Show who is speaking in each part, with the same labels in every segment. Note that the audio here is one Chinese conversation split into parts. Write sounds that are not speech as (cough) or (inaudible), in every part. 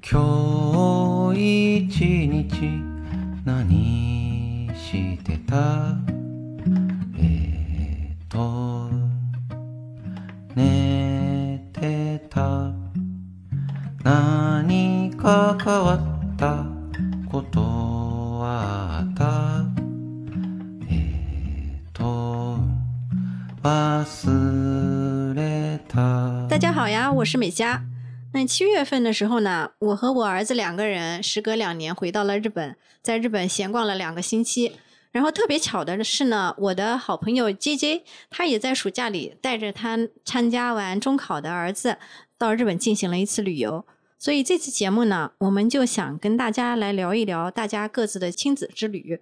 Speaker 1: 今日一日何してた？えっと寝てた。何か変わったことはあった？えっと忘れた。
Speaker 2: 大家好呀，我是美嘉。那七月份的时候呢，我和我儿子两个人时隔两年回到了日本，在日本闲逛了两个星期。然后特别巧的是呢，我的好朋友 J J，他也在暑假里带着他参加完中考的儿子到日本进行了一次旅游。所以这次节目呢，我们就想跟大家来聊一聊大家各自的亲子之旅。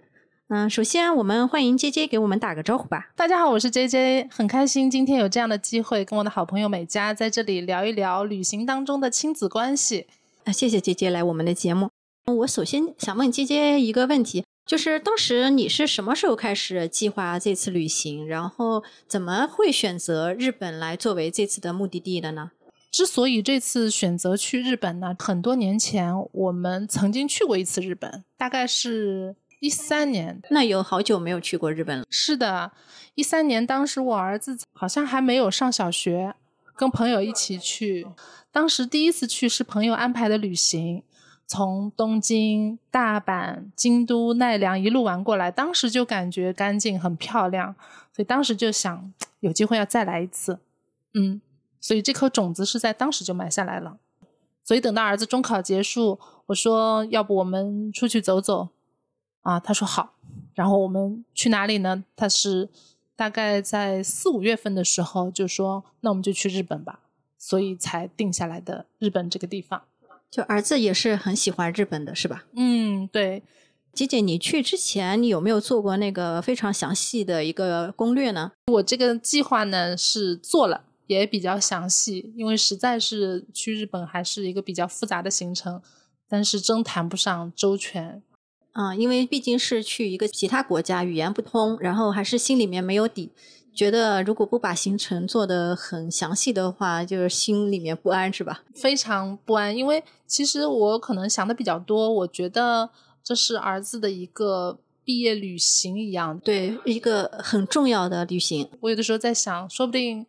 Speaker 2: 嗯，首先我们欢迎 J J 给我们打个招呼吧。
Speaker 3: 大家好，我是 J J，很开心今天有这样的机会跟我的好朋友美嘉在这里聊一聊旅行当中的亲子关系。
Speaker 2: 啊，谢谢 J J 来我们的节目。我首先想问 J J 一个问题，就是当时你是什么时候开始计划这次旅行？然后怎么会选择日本来作为这次的目的地的呢？
Speaker 3: 之所以这次选择去日本呢，很多年前我们曾经去过一次日本，大概是。一三年，
Speaker 2: 那有好久没有去过日本了。
Speaker 3: 是的，一三年，当时我儿子好像还没有上小学，跟朋友一起去。当时第一次去是朋友安排的旅行，从东京、大阪、京都、奈良一路玩过来，当时就感觉干净、很漂亮，所以当时就想有机会要再来一次。嗯，所以这颗种子是在当时就埋下来了。所以等到儿子中考结束，我说要不我们出去走走。啊，他说好，然后我们去哪里呢？他是大概在四五月份的时候就说，那我们就去日本吧，所以才定下来的日本这个地方。
Speaker 2: 就儿子也是很喜欢日本的，是吧？
Speaker 3: 嗯，对。
Speaker 2: 姐姐，你去之前你有没有做过那个非常详细的一个攻略呢？
Speaker 3: 我这个计划呢是做了，也比较详细，因为实在是去日本还是一个比较复杂的行程，但是真谈不上周全。
Speaker 2: 嗯，因为毕竟是去一个其他国家，语言不通，然后还是心里面没有底，觉得如果不把行程做得很详细的话，就是心里面不安，是吧？
Speaker 3: 非常不安，因为其实我可能想的比较多，我觉得这是儿子的一个毕业旅行一样，
Speaker 2: 对，一个很重要的旅行。
Speaker 3: 我有的时候在想，说不定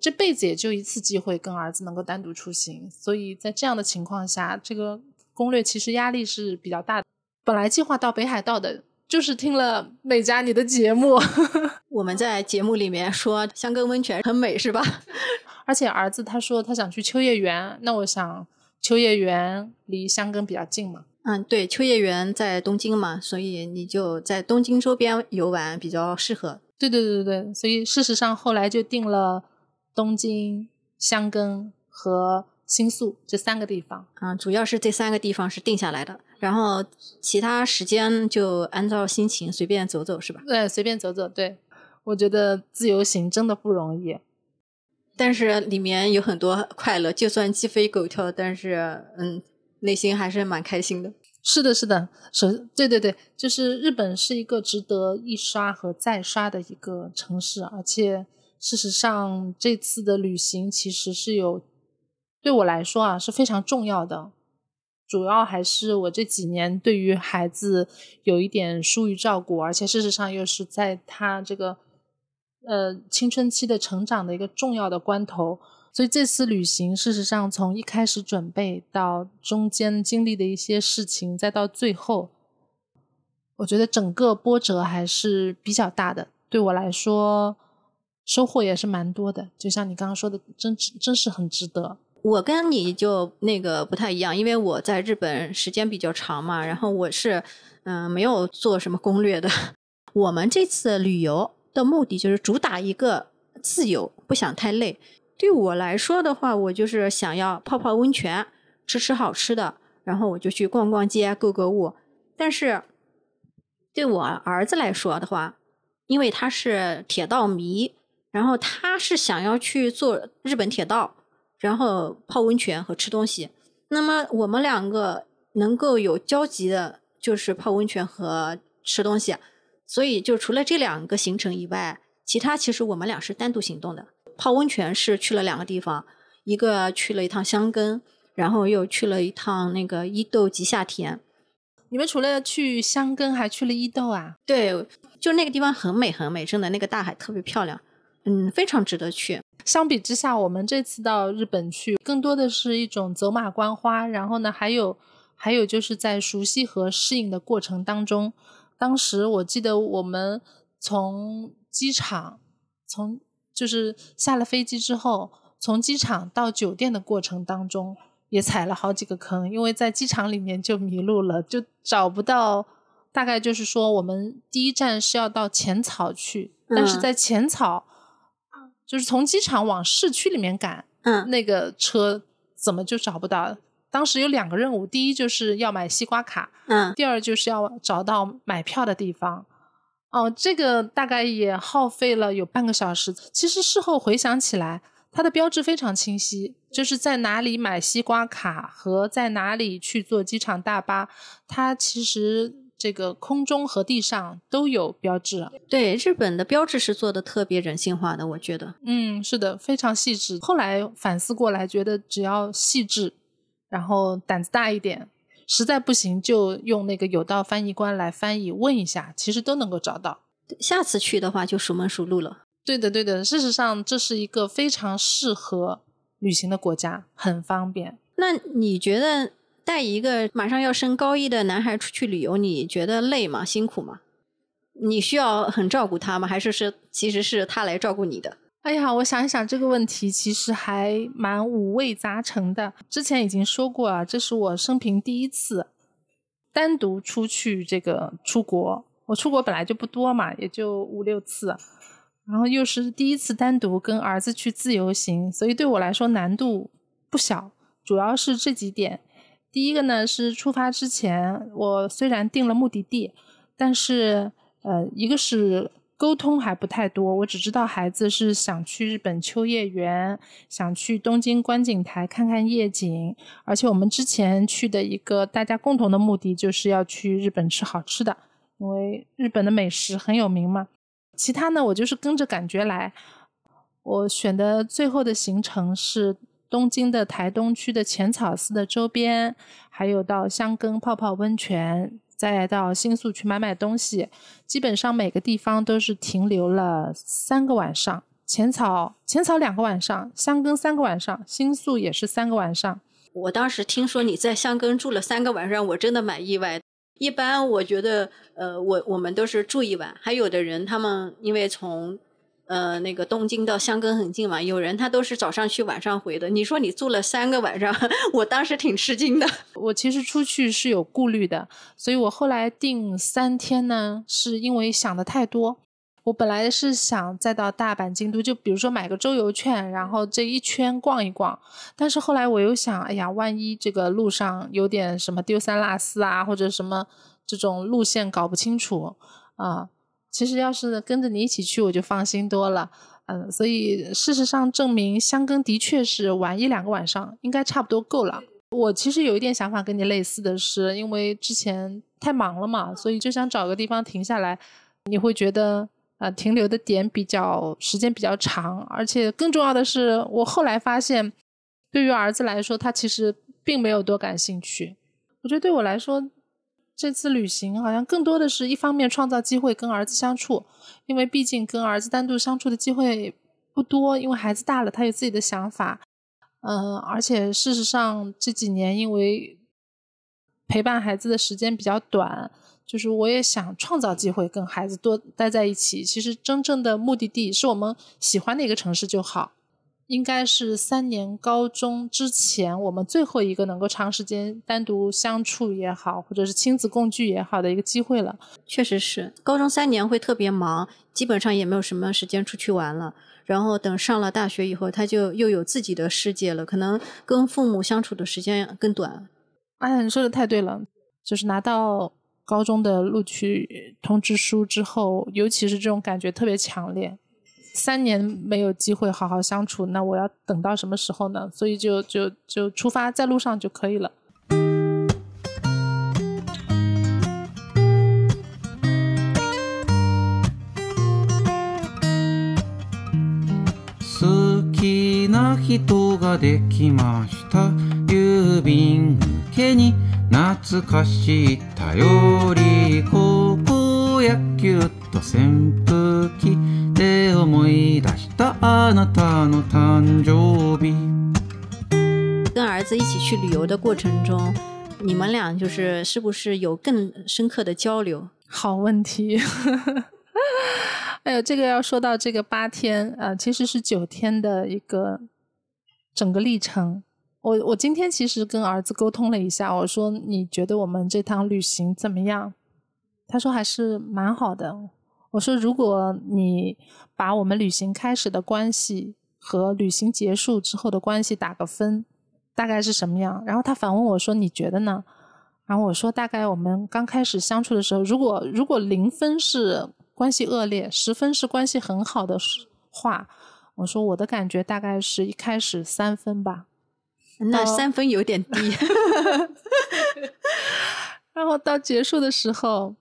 Speaker 3: 这辈子也就一次机会跟儿子能够单独出行，所以在这样的情况下，这个攻略其实压力是比较大的。本来计划到北海道的，就是听了美嘉你的节目。(laughs)
Speaker 2: 我们在节目里面说香根温泉很美，是吧？(laughs)
Speaker 3: 而且儿子他说他想去秋叶原，那我想秋叶原离香根比较近嘛。
Speaker 2: 嗯，对，秋叶原在东京嘛，所以你就在东京周边游玩比较适合。
Speaker 3: 对对对对对，所以事实上后来就定了东京、香根和新宿这三个地方。
Speaker 2: 嗯，主要是这三个地方是定下来的。然后其他时间就按照心情随便走走，是吧？
Speaker 3: 对，随便走走。对，我觉得自由行真的不容易，
Speaker 2: 但是里面有很多快乐。就算鸡飞狗跳，但是嗯，内心还是蛮开心的。
Speaker 3: 是的，是的，是，对对对，就是日本是一个值得一刷和再刷的一个城市，而且事实上这次的旅行其实是有对我来说啊是非常重要的。主要还是我这几年对于孩子有一点疏于照顾，而且事实上又是在他这个呃青春期的成长的一个重要的关头，所以这次旅行事实上从一开始准备到中间经历的一些事情，再到最后，我觉得整个波折还是比较大的。对我来说，收获也是蛮多的。就像你刚刚说的，真真是很值得。
Speaker 2: 我跟你就那个不太一样，因为我在日本时间比较长嘛，然后我是嗯没有做什么攻略的。我们这次旅游的目的就是主打一个自由，不想太累。对我来说的话，我就是想要泡泡温泉，吃吃好吃的，然后我就去逛逛街、购购物。但是对我儿子来说的话，因为他是铁道迷，然后他是想要去坐日本铁道。然后泡温泉和吃东西，那么我们两个能够有交集的，就是泡温泉和吃东西。所以就除了这两个行程以外，其他其实我们俩是单独行动的。泡温泉是去了两个地方，一个去了一趟香根，然后又去了一趟那个伊豆吉下田。
Speaker 3: 你们除了去箱根，还去了伊豆啊？
Speaker 2: 对，就那个地方很美很美，真的那个大海特别漂亮，嗯，非常值得去。
Speaker 3: 相比之下，我们这次到日本去，更多的是一种走马观花，然后呢，还有还有就是在熟悉和适应的过程当中。当时我记得我们从机场，从就是下了飞机之后，从机场到酒店的过程当中，也踩了好几个坑，因为在机场里面就迷路了，就找不到。大概就是说，我们第一站是要到浅草去，但是在浅草。就是从机场往市区里面赶，
Speaker 2: 嗯，
Speaker 3: 那个车怎么就找不到？当时有两个任务，第一就是要买西瓜卡，
Speaker 2: 嗯，
Speaker 3: 第二就是要找到买票的地方。哦，这个大概也耗费了有半个小时。其实事后回想起来，它的标志非常清晰，就是在哪里买西瓜卡和在哪里去坐机场大巴，它其实。这个空中和地上都有标志，
Speaker 2: 对日本的标志是做的特别人性化的，我觉得，
Speaker 3: 嗯，是的，非常细致。后来反思过来，觉得只要细致，然后胆子大一点，实在不行就用那个有道翻译官来翻译，问一下，其实都能够找到。
Speaker 2: 下次去的话就熟门熟路了。
Speaker 3: 对的，对的。事实上，这是一个非常适合旅行的国家，很方便。
Speaker 2: 那你觉得？带一个马上要升高一的男孩出去旅游，你觉得累吗？辛苦吗？你需要很照顾他吗？还是是其实是他来照顾你的？
Speaker 3: 哎呀，我想一想这个问题，其实还蛮五味杂陈的。之前已经说过啊，这是我生平第一次单独出去这个出国。我出国本来就不多嘛，也就五六次，然后又是第一次单独跟儿子去自由行，所以对我来说难度不小。主要是这几点。第一个呢是出发之前，我虽然定了目的地，但是呃，一个是沟通还不太多，我只知道孩子是想去日本秋叶原，想去东京观景台看看夜景，而且我们之前去的一个大家共同的目的就是要去日本吃好吃的，因为日本的美食很有名嘛。其他呢，我就是跟着感觉来，我选的最后的行程是。东京的台东区的浅草寺的周边，还有到香根泡泡温泉，再到新宿去买买东西，基本上每个地方都是停留了三个晚上。浅草浅草两个晚上，香根三个晚上，新宿也是三个晚上。
Speaker 2: 我当时听说你在香根住了三个晚上，我真的蛮意外。一般我觉得，呃，我我们都是住一晚，还有的人他们因为从。呃，那个东京到香根很近嘛，有人他都是早上去晚上回的。你说你住了三个晚上，(laughs) 我当时挺吃惊的。(laughs)
Speaker 3: 我其实出去是有顾虑的，所以我后来定三天呢，是因为想的太多。我本来是想再到大阪、京都，就比如说买个周游券，然后这一圈逛一逛。但是后来我又想，哎呀，万一这个路上有点什么丢三落四啊，或者什么这种路线搞不清楚啊。其实要是跟着你一起去，我就放心多了。嗯，所以事实上证明香根的确是玩一两个晚上应该差不多够了。我其实有一点想法跟你类似的是，因为之前太忙了嘛，所以就想找个地方停下来。你会觉得啊，停留的点比较时间比较长，而且更重要的是，我后来发现，对于儿子来说，他其实并没有多感兴趣。我觉得对我来说。这次旅行好像更多的是一方面创造机会跟儿子相处，因为毕竟跟儿子单独相处的机会不多，因为孩子大了，他有自己的想法，嗯，而且事实上这几年因为陪伴孩子的时间比较短，就是我也想创造机会跟孩子多待在一起。其实真正的目的地是我们喜欢的一个城市就好。应该是三年高中之前，我们最后一个能够长时间单独相处也好，或者是亲子共聚也好的一个机会了。
Speaker 2: 确实是，高中三年会特别忙，基本上也没有什么时间出去玩了。然后等上了大学以后，他就又有自己的世界了，可能跟父母相处的时间更短。
Speaker 3: 哎，你说的太对了，就是拿到高中的录取通知书之后，尤其是这种感觉特别强烈。三年没有机会好好相处，那我要等到什么时候呢？所以就就就出发在路上就可以了。
Speaker 1: 好きな人ができました。 郵便受けに懐かしい頼り高校野球と扇風機 で思い出したあなたの誕生日
Speaker 2: 跟儿子一起去旅游的过程中，你们俩就是是不是有更深刻的交流？
Speaker 3: 好问题。哎呦，这个要说到这个八天，呃，其实是九天的一个整个历程。我我今天其实跟儿子沟通了一下，我说你觉得我们这趟旅行怎么样？他说还是蛮好的。 我说如果你把我们旅行开始的关系和旅行结束之后的关系打个分，大概是什么样？然后他反问我说你觉得呢？然后我说大概我们刚开始相处的时候，如果如果零分是关系恶劣，十分是关系很好的话，我说我的感觉大概是一开始三分吧。
Speaker 2: 那三分有点低。(laughs)
Speaker 3: 然后到结束的时候，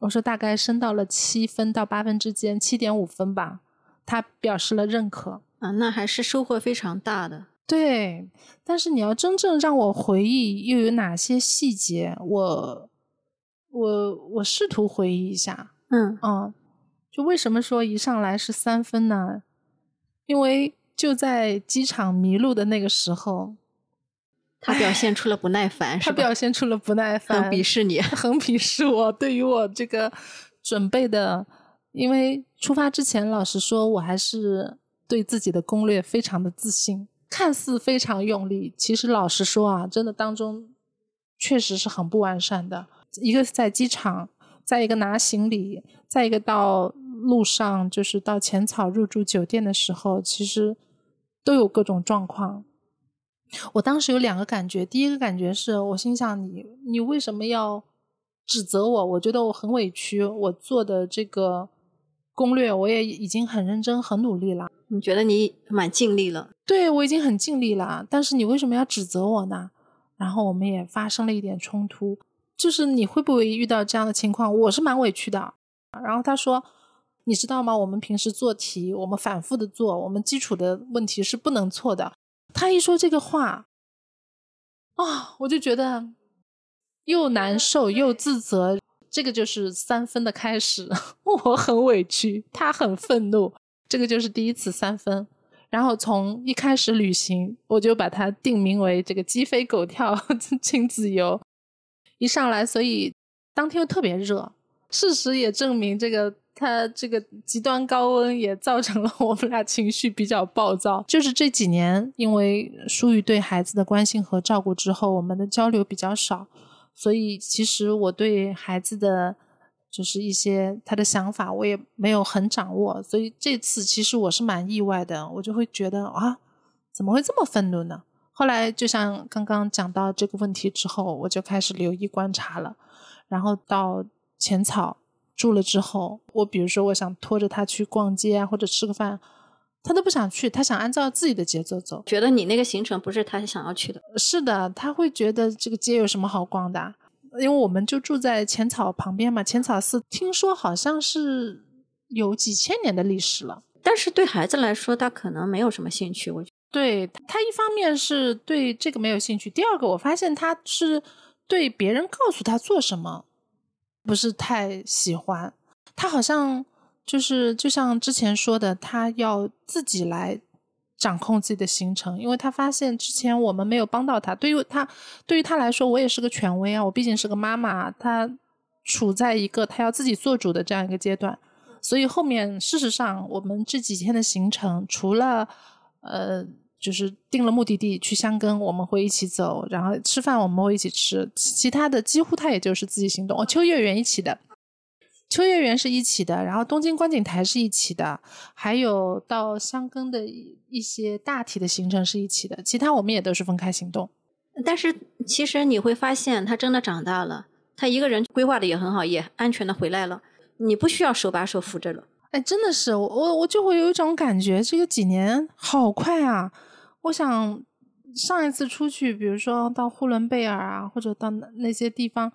Speaker 3: 我说大概升到了七分到八分之间，七点五分吧。他表示了认可
Speaker 2: 啊，那还是收获非常大的。
Speaker 3: 对，但是你要真正让我回忆又有哪些细节，我我我试图回忆一下。
Speaker 2: 嗯
Speaker 3: 嗯，就为什么说一上来是三分呢？因为就在机场迷路的那个时候。(laughs)
Speaker 2: 他表现出了不耐烦，
Speaker 3: 他表现出了不耐烦，
Speaker 2: 很鄙视你，(laughs)
Speaker 3: 很鄙视我。对于我这个准备的，因为出发之前，老实说，我还是对自己的攻略非常的自信，看似非常用力，其实老实说啊，真的当中确实是很不完善的。一个是在机场，再一个拿行李，再一个到路上，就是到浅草入住酒店的时候，其实都有各种状况。我当时有两个感觉，第一个感觉是我心想你你为什么要指责我？我觉得我很委屈，我做的这个攻略我也已经很认真、很努力了。
Speaker 2: 你觉得你蛮尽力了？
Speaker 3: 对，我已经很尽力了，但是你为什么要指责我呢？然后我们也发生了一点冲突，就是你会不会遇到这样的情况？我是蛮委屈的。然后他说：“你知道吗？我们平时做题，我们反复的做，我们基础的问题是不能错的。”他一说这个话，啊，我就觉得又难受又自责。这个就是三分的开始，(laughs) 我很委屈，他很愤怒，这个就是第一次三分。然后从一开始旅行，我就把它定名为这个鸡飞狗跳 (laughs) 亲子游。一上来，所以当天又特别热，事实也证明这个。他这个极端高温也造成了我们俩情绪比较暴躁。就是这几年，因为疏于对孩子的关心和照顾之后，我们的交流比较少，所以其实我对孩子的就是一些他的想法，我也没有很掌握。所以这次其实我是蛮意外的，我就会觉得啊，怎么会这么愤怒呢？后来就像刚刚讲到这个问题之后，我就开始留意观察了，然后到浅草。住了之后，我比如说我想拖着他去逛街啊，或者吃个饭，他都不想去，他想按照自己的节奏走。
Speaker 2: 觉得你那个行程不是他想要去的。
Speaker 3: 是的，他会觉得这个街有什么好逛的？因为我们就住在浅草旁边嘛，浅草寺听说好像是有几千年的历史了。
Speaker 2: 但是对孩子来说，他可能没有什么兴趣。我觉
Speaker 3: 对他一方面是对这个没有兴趣，第二个我发现他是对别人告诉他做什么。不是太喜欢，他好像就是就像之前说的，他要自己来掌控自己的行程，因为他发现之前我们没有帮到他。对于他，对于他来说，我也是个权威啊，我毕竟是个妈妈，他处在一个他要自己做主的这样一个阶段，所以后面事实上我们这几天的行程，除了呃。就是定了目的地去香根，我们会一起走，然后吃饭我们会一起吃，其他的几乎他也就是自己行动。哦，秋叶原一起的，秋叶原是一起的，然后东京观景台是一起的，还有到香根的一些大体的行程是一起的，其他我们也都是分开行动。
Speaker 2: 但是其实你会发现，他真的长大了，他一个人规划的也很好，也安全的回来了，你不需要手把手扶着了。
Speaker 3: 哎，真的是我我就会有一种感觉，这个几年好快啊。我想上一次出去，比如说到呼伦贝尔啊，或者到那些地方，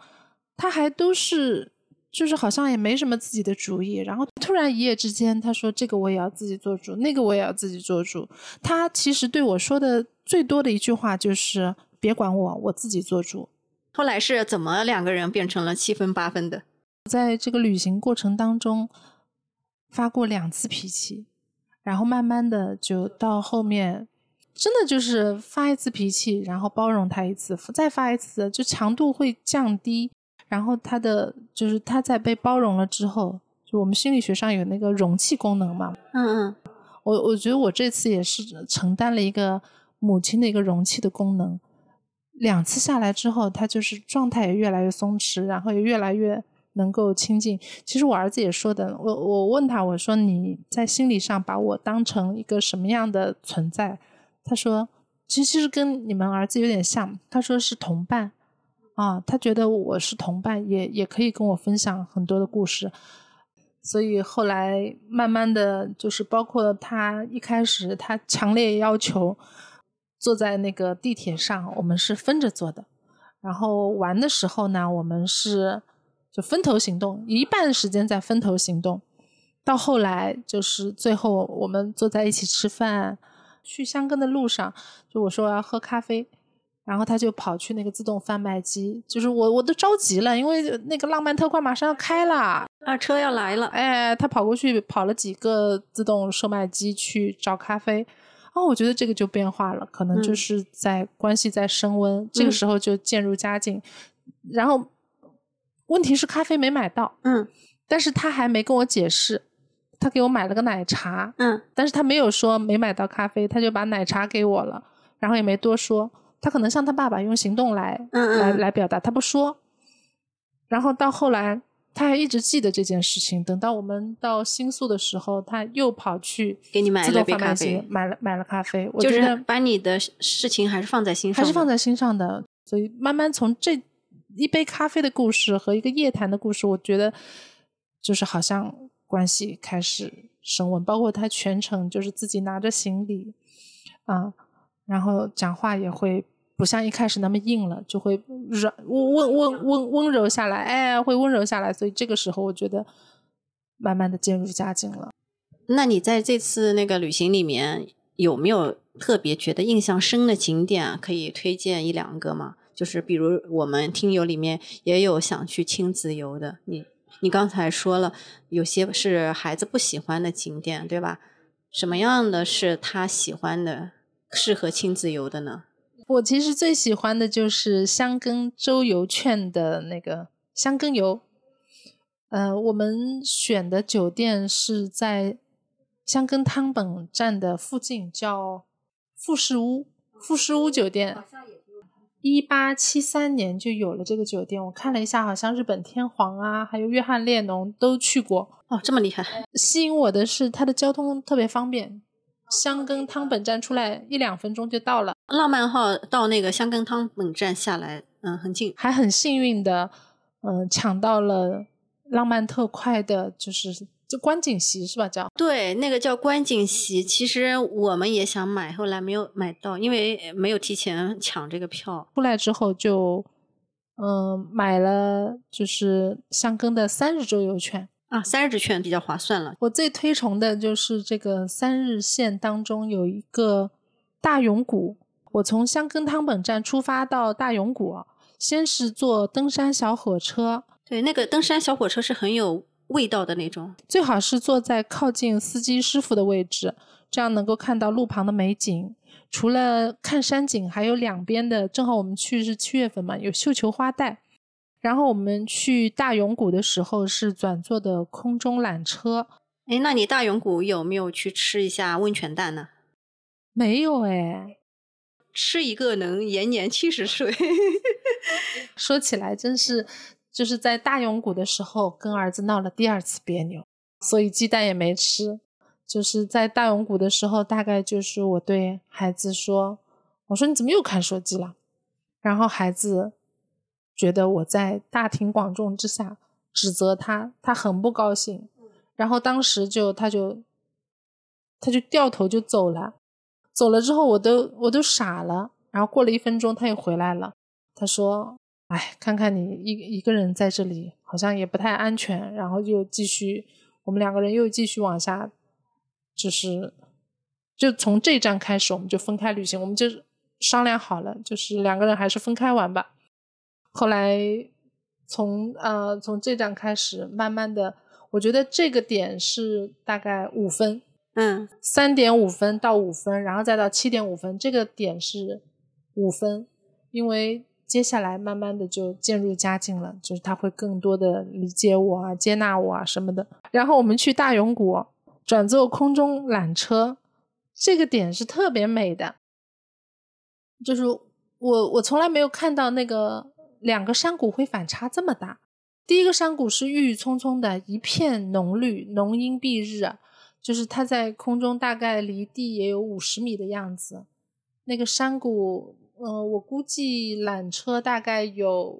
Speaker 3: 他还都是就是好像也没什么自己的主意，然后突然一夜之间，他说这个我也要自己做主，那个我也要自己做主。他其实对我说的最多的一句话就是别管我，我自己做主。
Speaker 2: 后来是怎么两个人变成了七分八分的？
Speaker 3: 在这个旅行过程当中发过两次脾气，然后慢慢的就到后面，真的就是发一次脾气，然后包容他一次，再发一次，就强度会降低。然后他的就是他在被包容了之后，就我们心理学上有那个容器功能嘛。
Speaker 2: 嗯嗯，
Speaker 3: 我我觉得我这次也是承担了一个母亲的一个容器的功能。两次下来之后，他就是状态也越来越松弛，然后也越来越能够亲近。其实我儿子也说的，我我问他，我说你在心理上把我当成一个什么样的存在？他说，其实其实跟你们儿子有点像。他说是同伴。啊，他觉得我是同伴，也也可以跟我分享很多的故事，所以后来慢慢的就是包括他一开始他强烈要求坐在那个地铁上，我们是分着坐的，然后玩的时候呢，我们是就分头行动，一半时间在分头行动，到后来就是最后我们坐在一起吃饭，去香根的路上，就我说我要喝咖啡。然后他就跑去那个自动贩卖机，就是我我都着急了，因为那个浪漫特快马上要开了，
Speaker 2: 啊，车要来了，
Speaker 3: 哎，他跑过去跑了几个自动售卖机去找咖啡，哦，我觉得这个就变化了，可能就是在关系在升温，这个时候就渐入佳境。然后问题是咖啡没买到，
Speaker 2: 嗯，
Speaker 3: 但是他还没跟我解释，他给我买了个奶茶，
Speaker 2: 嗯，
Speaker 3: 但是他没有说没买到咖啡，他就把奶茶给我了，然后也没多说。他可能像他爸爸用行动来来来表达，他不说。然后到后来，他还一直记得这件事情。等到我们到新宿的时候，他又跑去
Speaker 2: 给你买了杯咖啡，
Speaker 3: 买了买了咖啡。我
Speaker 2: 觉得把你的事情还是放在心上，
Speaker 3: 还是放在心上的。所以慢慢从这一杯咖啡的故事和一个夜谈的故事，我觉得就是好像关系开始升温。包括他全程就是自己拿着行李啊，然后讲话也会。不像一开始那么硬了，就会软温温温温温柔下来，哎，会温柔下来。所以这个时候，我觉得慢慢的渐入佳境了。
Speaker 2: 那你在这次那个旅行里面有没有特别觉得印象深的景点？可以推荐一两个吗？就是比如我们听友里面也有想去亲子游的，你你刚才说了有些是孩子不喜欢的景点，对吧？什么样的是他喜欢的，适合亲子游的呢？
Speaker 3: 我其实最喜欢的就是香根周游券的那个香根游，呃，我们选的酒店是在香根汤本站的附近，叫富士屋富士屋酒店。一八七三年就有了这个酒店，我看了一下，好像日本天皇啊，还有约翰列侬都去过。
Speaker 2: 哦，这么厉害！
Speaker 3: 吸引我的是它的交通特别方便。香根汤本站出来一两分钟就到了，
Speaker 2: 浪漫号到那个香根汤本站下来，嗯，很近，
Speaker 3: 还很幸运的，嗯，抢到了浪漫特快的，就是就观景席是吧？叫
Speaker 2: 对，那个叫观景席。其实我们也想买，后来没有买到，因为没有提前抢这个票。
Speaker 3: 出来之后就，嗯，买了就是香根的三日周游券。
Speaker 2: 啊，三日券比较划算了。
Speaker 3: 我最推崇的就是这个三日线当中有一个大永谷。我从香根汤本站出发到大永谷，先是坐登山小火车。
Speaker 2: 对，那个登山小火车是很有味道的那种。
Speaker 3: 最好是坐在靠近司机师傅的位置，这样能够看到路旁的美景。除了看山景，还有两边的，正好我们去是七月份嘛，有绣球花带。然后我们去大永谷的时候是转坐的空中缆车。
Speaker 2: 哎，那你大永谷有没有去吃一下温泉蛋呢？
Speaker 3: 没有哎，
Speaker 2: 吃一个能延年七十岁。(laughs)
Speaker 3: 说起来真是，就是在大永谷的时候跟儿子闹了第二次别扭，所以鸡蛋也没吃。就是在大永谷的时候，大概就是我对孩子说：“我说你怎么又看手机了？”然后孩子。觉得我在大庭广众之下指责他，他很不高兴，然后当时就他就他就掉头就走了，走了之后我都我都傻了，然后过了一分钟他又回来了，他说：“哎，看看你一一个人在这里好像也不太安全。”然后又继续，我们两个人又继续往下，就是就从这站开始我们就分开旅行，我们就商量好了，就是两个人还是分开玩吧。后来从呃从这站开始，慢慢的，我觉得这个点是大概五分，
Speaker 2: 嗯
Speaker 3: 三点五分到五分，然后再到七点五分，这个点是五分，因为接下来慢慢的就渐入佳境了，就是他会更多的理解我啊、接纳我啊什么的。然后我们去大永谷转坐空中缆车，这个点是特别美的，就是我我从来没有看到那个两个山谷会反差这么大。第一个山谷是郁郁葱葱的一片浓绿，浓荫蔽日，就是它在空中大概离地也有五十米的样子。那个山谷，呃，我估计缆车大概有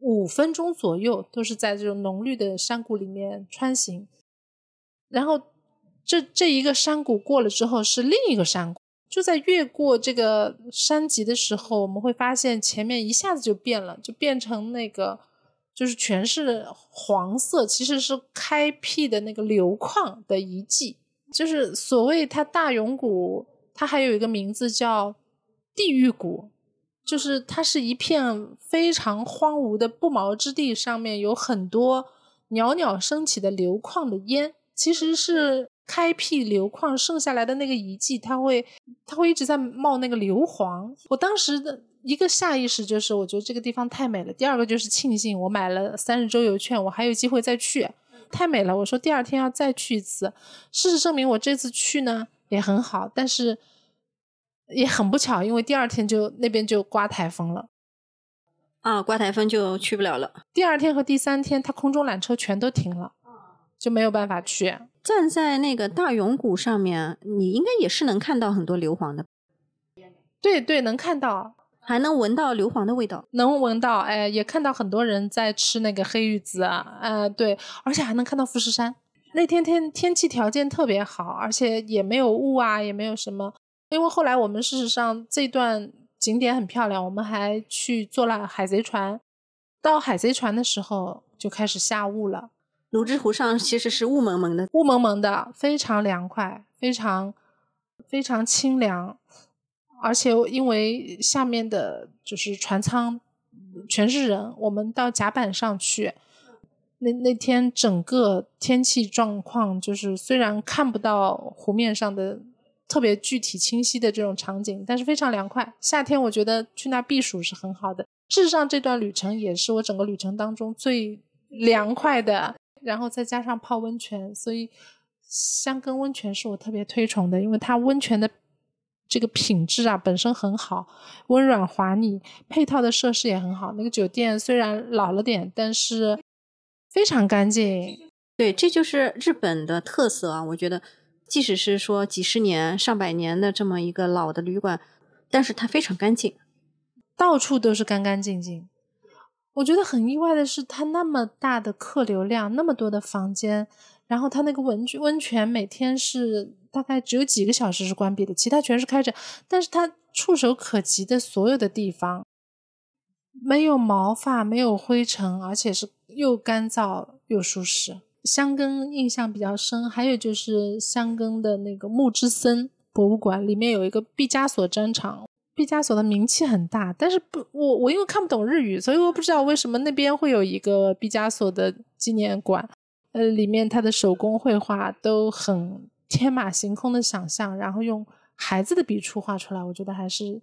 Speaker 3: 五分钟左右，都是在这种浓绿的山谷里面穿行。然后这这一个山谷过了之后是另一个山谷，就在越过这个山脊的时候，我们会发现前面一下子就变了，就变成那个就是全是黄色，其实是开辟的那个硫矿的遗迹，就是所谓它大永谷，它还有一个名字叫地狱谷。就是它是一片非常荒芜的不毛之地，上面有很多袅袅升起的硫矿的烟，其实是开辟硫矿剩下来的那个遗迹，它会它会一直在冒那个硫磺。我当时的一个下意识就是，我觉得这个地方太美了；第二个就是庆幸我买了三十周游券，我还有机会再去，太美了。我说第二天要再去一次。事实证明，我这次去呢也很好，但是也很不巧，因为第二天就那边就刮台风了。
Speaker 2: 啊，刮台风就去不了了。
Speaker 3: 第二天和第三天，它空中缆车全都停了，就没有办法去。
Speaker 2: 站在那个大永谷上面，你应该也是能看到很多硫磺的，
Speaker 3: 对对，能看到，
Speaker 2: 还能闻到硫磺的味道。
Speaker 3: 能闻到，哎，也看到很多人在吃那个黑玉子啊，呃，对，而且还能看到富士山。那天天天气条件特别好，而且也没有雾啊，也没有什么。因为后来我们事实上这段景点很漂亮，我们还去坐了海贼船。到海贼船的时候就开始下雾了，
Speaker 2: 泸沽湖上其实是雾蒙蒙的，
Speaker 3: 雾蒙蒙的，非常凉快，非常非常清凉。而且因为下面的就是船舱全是人，我们到甲板上去，那那天整个天气状况就是虽然看不到湖面上的特别具体清晰的这种场景，但是非常凉快。夏天我觉得去那避暑是很好的。事实上，这段旅程也是我整个旅程当中最凉快的，然后再加上泡温泉，所以香根温泉是我特别推崇的，因为它温泉的这个品质啊本身很好，温软滑腻，配套的设施也很好。那个酒店虽然老了点，但是非常干净。
Speaker 2: 对，这就是日本的特色啊！我觉得，即使是说几十年、上百年的这么一个老的旅馆，但是它非常干净。
Speaker 3: 到处都是干干净净。我觉得很意外的是，它那么大的客流量，那么多的房间，然后它那个温温泉每天是大概只有几个小时是关闭的，其他全是开着。但是它触手可及的所有的地方，没有毛发，没有灰尘，而且是又干燥又舒适。香根印象比较深，还有就是香根的那个木之森博物馆里面有一个毕加索专场。毕加索的名气很大，但是不，我我因为看不懂日语，所以我不知道为什么那边会有一个毕加索的纪念馆。呃，里面他的手工绘画都很天马行空的想象，然后用孩子的笔触画出来，我觉得还是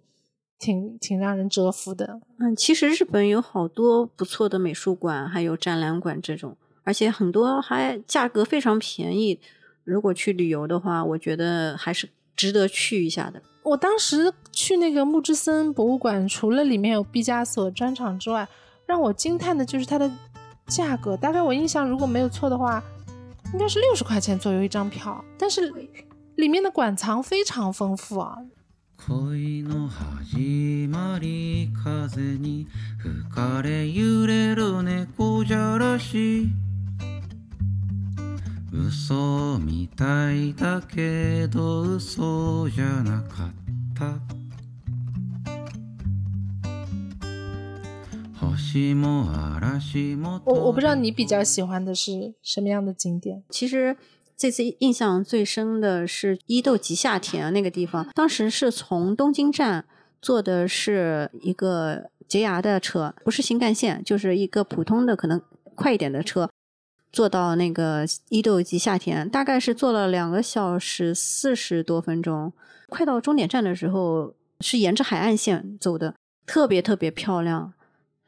Speaker 3: 挺挺让人折服的。
Speaker 2: 嗯，其实日本有好多不错的美术馆，还有展览馆这种，而且很多还价格非常便宜。如果去旅游的话，我觉得还是值得去一下的。
Speaker 3: 我当时去那个木之森博物馆，除了里面有毕加索专场之外，让我惊叹的就是它的价格。大概我印象如果没有错的话，应该是六十块钱左右一张票，但是里面的馆藏非常丰富啊。
Speaker 1: 恋の始まり風に吹かれ揺れる猫じゃらし 嘘みたいだけど嘘じゃなかった星も嵐も
Speaker 3: 我我不知道你比较喜欢的是什么样的景点？
Speaker 2: 其实这次印象最深的是伊豆吉下田那个地方，当时是从东京站 坐的是一个捷达的车，不是新干线，就是一个普通的可能快一点的车， 坐到那个伊豆及夏田，大概是坐了两个小时四十多分钟。快到终点站的时候，是沿着海岸线走的，特别特别漂亮，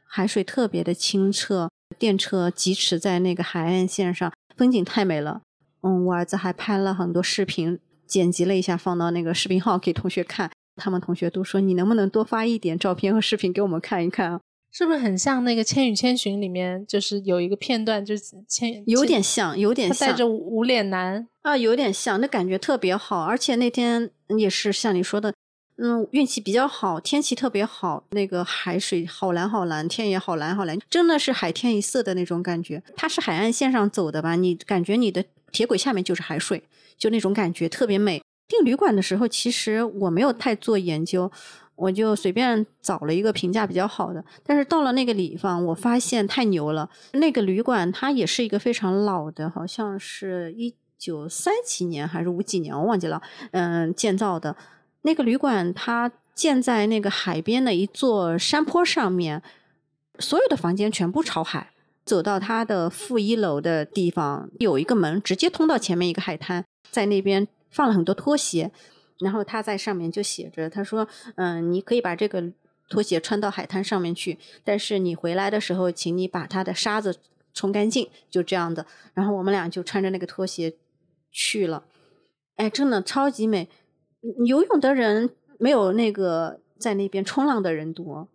Speaker 2: 海水特别的清澈，电车疾驰在那个海岸线上，风景太美了。嗯，我儿子还拍了很多视频，剪辑了一下，放到那个视频号给同学看。他们同学都说：“你能不能多发一点照片和视频给我们看一看啊？”
Speaker 3: 是不是很像那个《千与千寻》里面，就是有一个片段，就是千
Speaker 2: 有点像，有点像，
Speaker 3: 带着无脸男
Speaker 2: 啊，有点像，那感觉特别好。而且那天也是像你说的，嗯，运气比较好，天气特别好，那个海水好蓝好蓝，天也好蓝好蓝，真的是海天一色的那种感觉。它是海岸线上走的吧？你感觉你的铁轨下面就是海水，就那种感觉特别美。订旅馆的时候，其实我没有太做研究。我就随便找了一个评价比较好的，但是到了那个地方，我发现太牛了。那个旅馆它也是一个非常老的，好像是一九三几年还是五几年，我忘记了。嗯，建造的那个旅馆，它建在那个海边的一座山坡上面，所有的房间全部朝海。走到它的负一楼的地方，有一个门直接通到前面一个海滩，在那边放了很多拖鞋。然后他在上面就写着，他说：“嗯，你可以把这个拖鞋穿到海滩上面去，但是你回来的时候，请你把它的沙子冲干净。”就这样的。然后我们俩就穿着那个拖鞋去了。哎，真的超级美！游泳的人没有那个在那边冲浪的人多。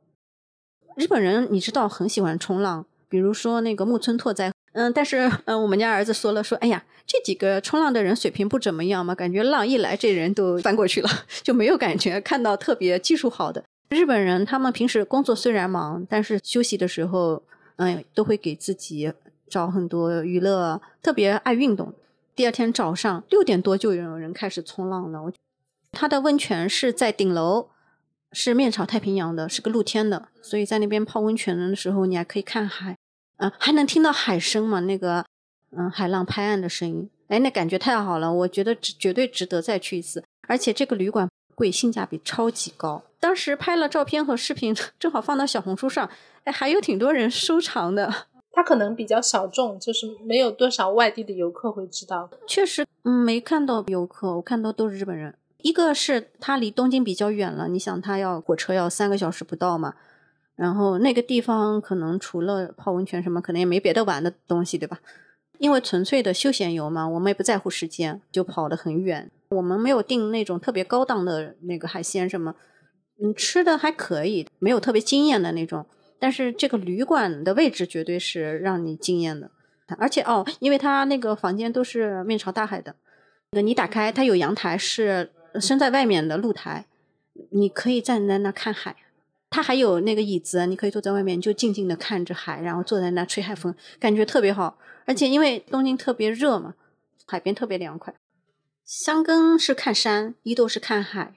Speaker 2: 日本人你知道很喜欢冲浪，比如说那个木村拓哉。嗯，但是嗯，我们家儿子说了，说哎呀，这几个冲浪的人水平不怎么样嘛，感觉浪一来，这人都翻过去了，(laughs) 就没有感觉看到特别技术好的日本人。他们平时工作虽然忙，但是休息的时候，嗯，都会给自己找很多娱乐，特别爱运动。第二天早上六点多就有人开始冲浪了。他的温泉是在顶楼，是面朝太平洋的，是个露天的，所以在那边泡温泉的时候，你还可以看海。嗯，还能听到海声吗？那个，嗯，海浪拍岸的声音，哎，那感觉太好了，我觉得绝对值得再去一次。而且这个旅馆贵，性价比超级高。当时拍了照片和视频，(laughs) 正好放到小红书上，哎，还有挺多人收藏的。
Speaker 3: 它可能比较小众，就是没有多少外地的游客会知道。
Speaker 2: 确实，嗯，没看到游客，我看到都是日本人。一个是它离东京比较远了，你想，它要火车要三个小时不到嘛。然后那个地方可能除了泡温泉什么，可能也没别的玩的东西，对吧？因为纯粹的休闲游嘛，我们也不在乎时间，就跑得很远。我们没有订那种特别高档的那个海鲜什么，嗯，吃的还可以，没有特别惊艳的那种。但是这个旅馆的位置绝对是让你惊艳的，而且哦，因为它那个房间都是面朝大海的，那你打开它有阳台，是伸在外面的露台，你可以站在那看海。它还有那个椅子，你可以坐在外面，就静静的看着海，然后坐在那吹海风，感觉特别好。而且因为东京特别热嘛，海边特别凉快。箱根是看山，伊豆是看海。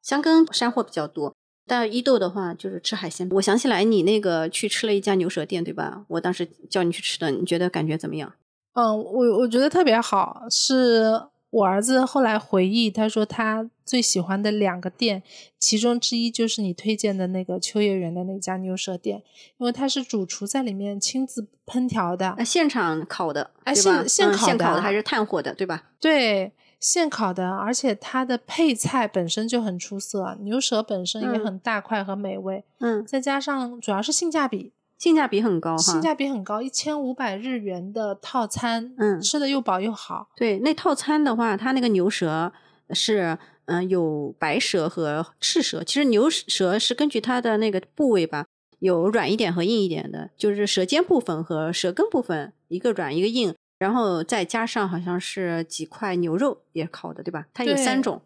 Speaker 2: 箱根山货比较多，但伊豆的话就是吃海鲜。我想起来你那个去吃了一家牛舌店，对吧？我当时叫你去吃的，你觉得感觉怎么样？
Speaker 3: 嗯，我我觉得特别好，是。我儿子后来回忆，他说他最喜欢的两个店，其中之一就是你推荐的那个秋叶原的那家牛舌店，因为他是主厨在里面亲自烹调的，
Speaker 2: 现场烤的，
Speaker 3: 哎，现
Speaker 2: 现
Speaker 3: 烤
Speaker 2: 的还是炭火的，对吧？
Speaker 3: 对，现烤的，而且它的配菜本身就很出色，牛舌本身也很大块和美味，
Speaker 2: 嗯，
Speaker 3: 再加上主要是性价比。
Speaker 2: 性价比很高哈，
Speaker 3: 性价比很高，一千五百日元的套餐，
Speaker 2: 嗯，
Speaker 3: 吃的又饱又好。
Speaker 2: 对，那套餐的话，它那个牛舌是，嗯，有白舌和赤舌。其实牛舌是根据它的那个部位吧，有软一点和硬一点的，就是舌尖部分和舌根部分，一个软一个硬，然后再加上好像是几块牛肉也烤的，对吧？它有三种。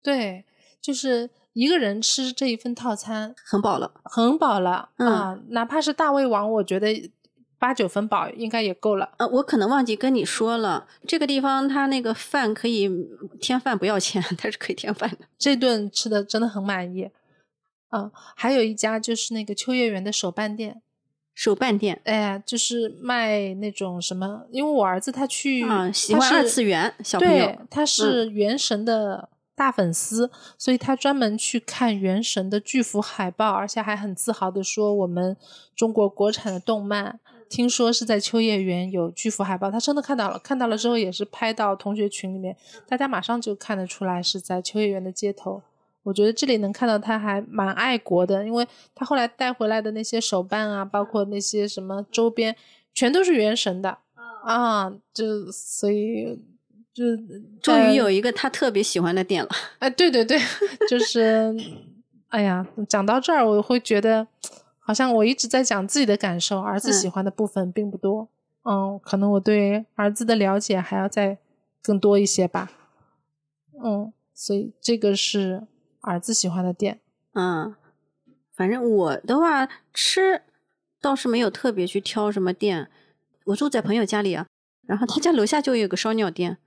Speaker 3: 对，就是。一个人吃这一份套餐
Speaker 2: 很饱了，
Speaker 3: 很饱了啊！哪怕是大胃王，我觉得八九分饱应该也够了。
Speaker 2: 呃，我可能忘记跟你说了，这个地方它那个饭可以添饭不要钱，(laughs) 它是可以添饭的。
Speaker 3: 这顿吃的真的很满意。嗯，还有一家就是那个秋叶原的手办店，
Speaker 2: 手办店，
Speaker 3: 哎，就是卖那种什么，因为我儿子他去
Speaker 2: 啊，喜欢二次元小朋友，
Speaker 3: 他是原神的。大粉丝，所以他专门去看《原神》的巨幅海报，而且还很自豪的说：“我们中国国产的动漫，听说是在秋叶原有巨幅海报。”他真的看到了，看到了之后也是拍到同学群里面，大家马上就看得出来是在秋叶原的街头。我觉得这里能看到他还蛮爱国的，因为他后来带回来的那些手办啊，包括那些什么周边，全都是《原神》的啊，就所以。就
Speaker 2: 终于有一个他特别喜欢的店了。
Speaker 3: 哎，对对对，(laughs) 就是，哎呀，讲到这儿，我会觉得好像我一直在讲自己的感受，儿子喜欢的部分并不多。嗯，可能我对儿子的了解还要再更多一些吧。嗯，所以这个是儿子喜欢的店。
Speaker 2: 嗯，反正我的话吃倒是没有特别去挑什么店。我住在朋友家里啊，然后他家楼下就有个烧鸟店。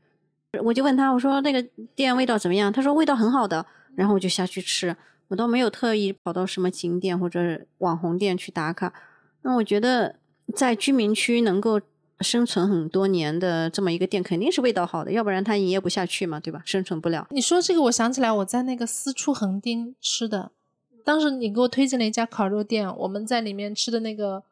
Speaker 2: 我就问他，我说那个店味道怎么样？他说味道很好的，然后我就下去吃。我倒没有特意跑到什么景点或者网红店去打卡。那我觉得在居民区能够生存很多年的这么一个店，肯定是味道好的，要不然它营业不下去嘛，对吧？生存不了。
Speaker 3: 你说这个，我想起来我在那个四处横丁吃的，当时你给我推荐了一家烤肉店，我们在里面吃的那个。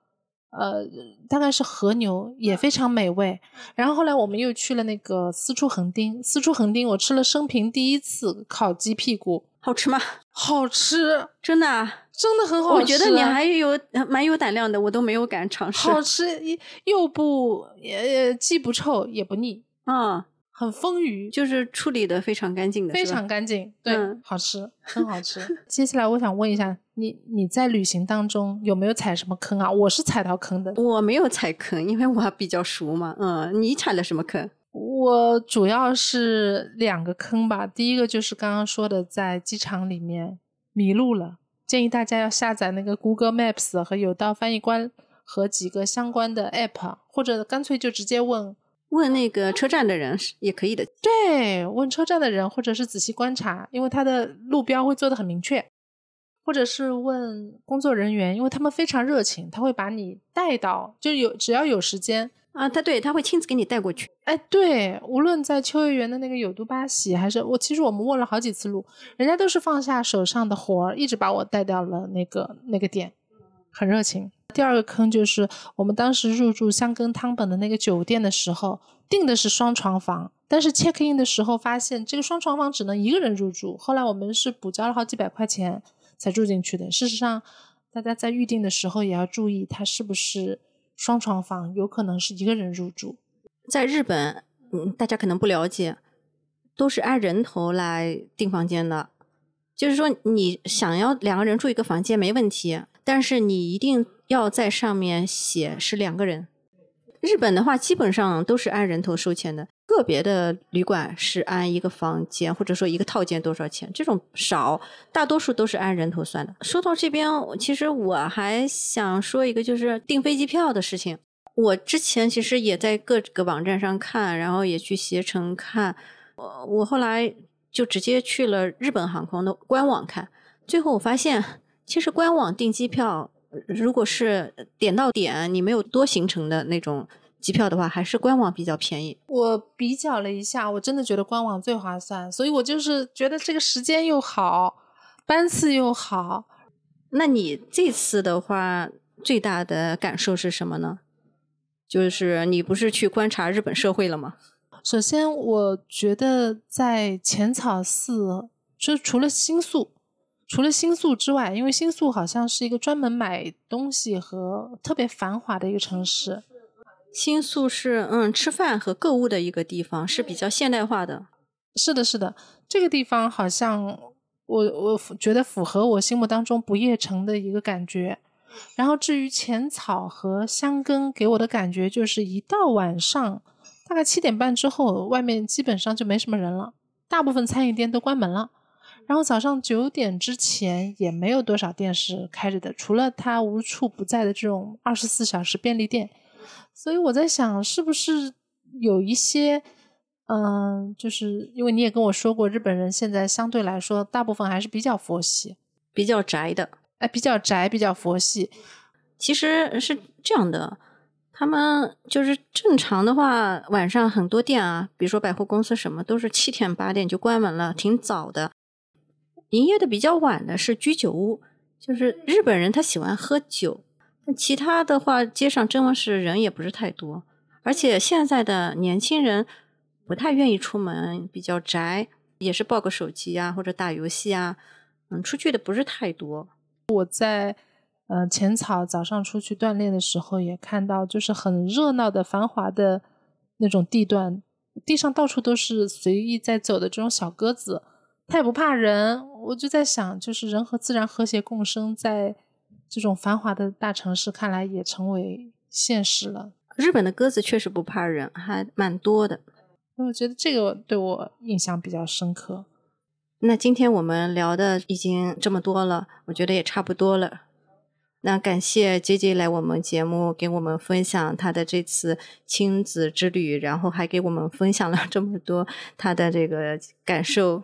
Speaker 3: 呃，大概是和牛，也非常美味。然后后来我们又去了那个私处横丁，私处横丁我吃了生平第一次烤鸡屁股，
Speaker 2: 好吃吗？
Speaker 3: 好吃，(laughs)
Speaker 2: 真的，
Speaker 3: 真的很好
Speaker 2: 吃。我觉得你还有蛮有胆量的，我都没有敢尝试。
Speaker 3: 好吃，又不也既不臭也不腻
Speaker 2: 啊。
Speaker 3: 很丰腴，
Speaker 2: 就是处理的非常干净的，
Speaker 3: 非常干净，对，好吃，很好吃。(laughs) 接下来我想问一下你，你在旅行当中有没有踩什么坑啊？我是踩到坑的，
Speaker 2: 我没有踩坑，因为我比较熟嘛。嗯，你踩了什么坑？
Speaker 3: 我主要是两个坑吧。第一个就是刚刚说的，在机场里面迷路了，建议大家要下载那个 Google Maps 和有道翻译官和几个相关的 App，或者干脆就直接问。
Speaker 2: 问那个车站的人是也可以的，
Speaker 3: 对，问车站的人，或者是仔细观察，因为他的路标会做的很明确，或者是问工作人员，因为他们非常热情，他会把你带到，就有只要有时间
Speaker 2: 啊，他对他会亲自给你带过去。
Speaker 3: 哎，对，无论在秋叶原的那个有都巴喜，还是我，其实我们问了好几次路，人家都是放下手上的活儿，一直把我带到了那个那个点，很热情。第二个坑就是我们当时入住香根汤本的那个酒店的时候，订的是双床房，但是 check in 的时候发现这个双床房只能一个人入住。后来我们是补交了好几百块钱才住进去的。事实上，大家在预定的时候也要注意，它是不是双床房，有可能是一个人入住。
Speaker 2: 在日本，嗯，大家可能不了解，都是按人头来订房间的，就是说你想要两个人住一个房间没问题，但是你一定。要在上面写是两个人。日本的话，基本上都是按人头收钱的，个别的旅馆是按一个房间或者说一个套间多少钱，这种少，大多数都是按人头算的。说到这边，其实我还想说一个，就是订飞机票的事情。我之前其实也在各个网站上看，然后也去携程看，我我后来就直接去了日本航空的官网看，最后我发现，其实官网订机票。如果是点到点，你没有多行程的那种机票的话，还是官网比较便宜。
Speaker 3: 我比较了一下，我真的觉得官网最划算，所以我就是觉得这个时间又好，班次又好。
Speaker 2: 那你这次的话，最大的感受是什么呢？就是你不是去观察日本社会了吗？
Speaker 3: 首先，我觉得在浅草寺，就除了新宿。除了新宿之外，因为新宿好像是一个专门买东西和特别繁华的一个城市。
Speaker 2: 新宿是嗯吃饭和购物的一个地方，是比较现代化的。
Speaker 3: 是的，是的，这个地方好像我我觉得符合我心目当中不夜城的一个感觉。然后至于浅草和香根，给我的感觉就是一到晚上大概七点半之后，外面基本上就没什么人了，大部分餐饮店都关门了。然后早上九点之前也没有多少店是开着的，除了它无处不在的这种二十四小时便利店。所以我在想，是不是有一些，嗯，就是因为你也跟我说过，日本人现在相对来说大部分还是比较佛系、
Speaker 2: 比较宅的，
Speaker 3: 哎，比较宅、比较佛系。
Speaker 2: 其实是这样的，他们就是正常的话，晚上很多店啊，比如说百货公司什么，都是七点八点就关门了，挺早的。营业的比较晚的是居酒屋，就是日本人他喜欢喝酒。那其他的话，街上真的是人也不是太多，而且现在的年轻人不太愿意出门，比较宅，也是抱个手机啊或者打游戏啊，嗯，出去的不是太多。
Speaker 3: 我在。嗯，浅草早上出去锻炼的时候，也看到就是很热闹的繁华的那种地段，地上到处都是随意在走的这种小鸽子，它也不怕人。我就在想，就是人和自然和谐共生，在这种繁华的大城市，看来也成为现实了。
Speaker 2: 日本的鸽子确实不怕人，还蛮多的。
Speaker 3: 我觉得这个对我印象比较深刻。
Speaker 2: 那今天我们聊的已经这么多了，我觉得也差不多了。那感谢 J J 来我们节目，给我们分享他的这次亲子之旅，然后还给我们分享了这么多他的这个感受，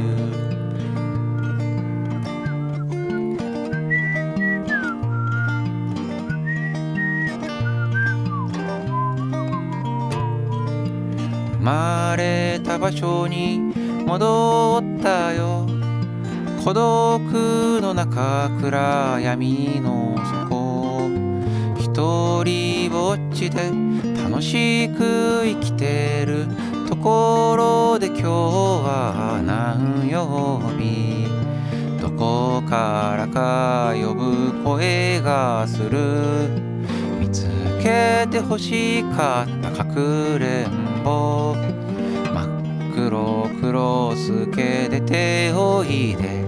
Speaker 1: まれた場所に戻ったよ。孤独の中暗闇の底。一人ぼっちで楽しく生きてる。ところで今日は何曜日。どこからか呼ぶ声がする。見つけて欲しかったかくれんぼ真っ黒クロスケで手をいで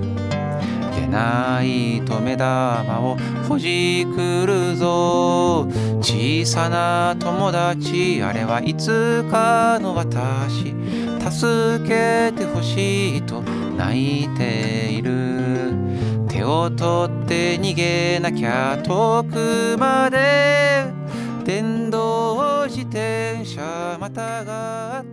Speaker 1: ないと目玉をほじくるぞ。小さな友達あれはいつかの私。助けてほしいと泣いている。手を取って逃げなきゃ遠くまで。電またがって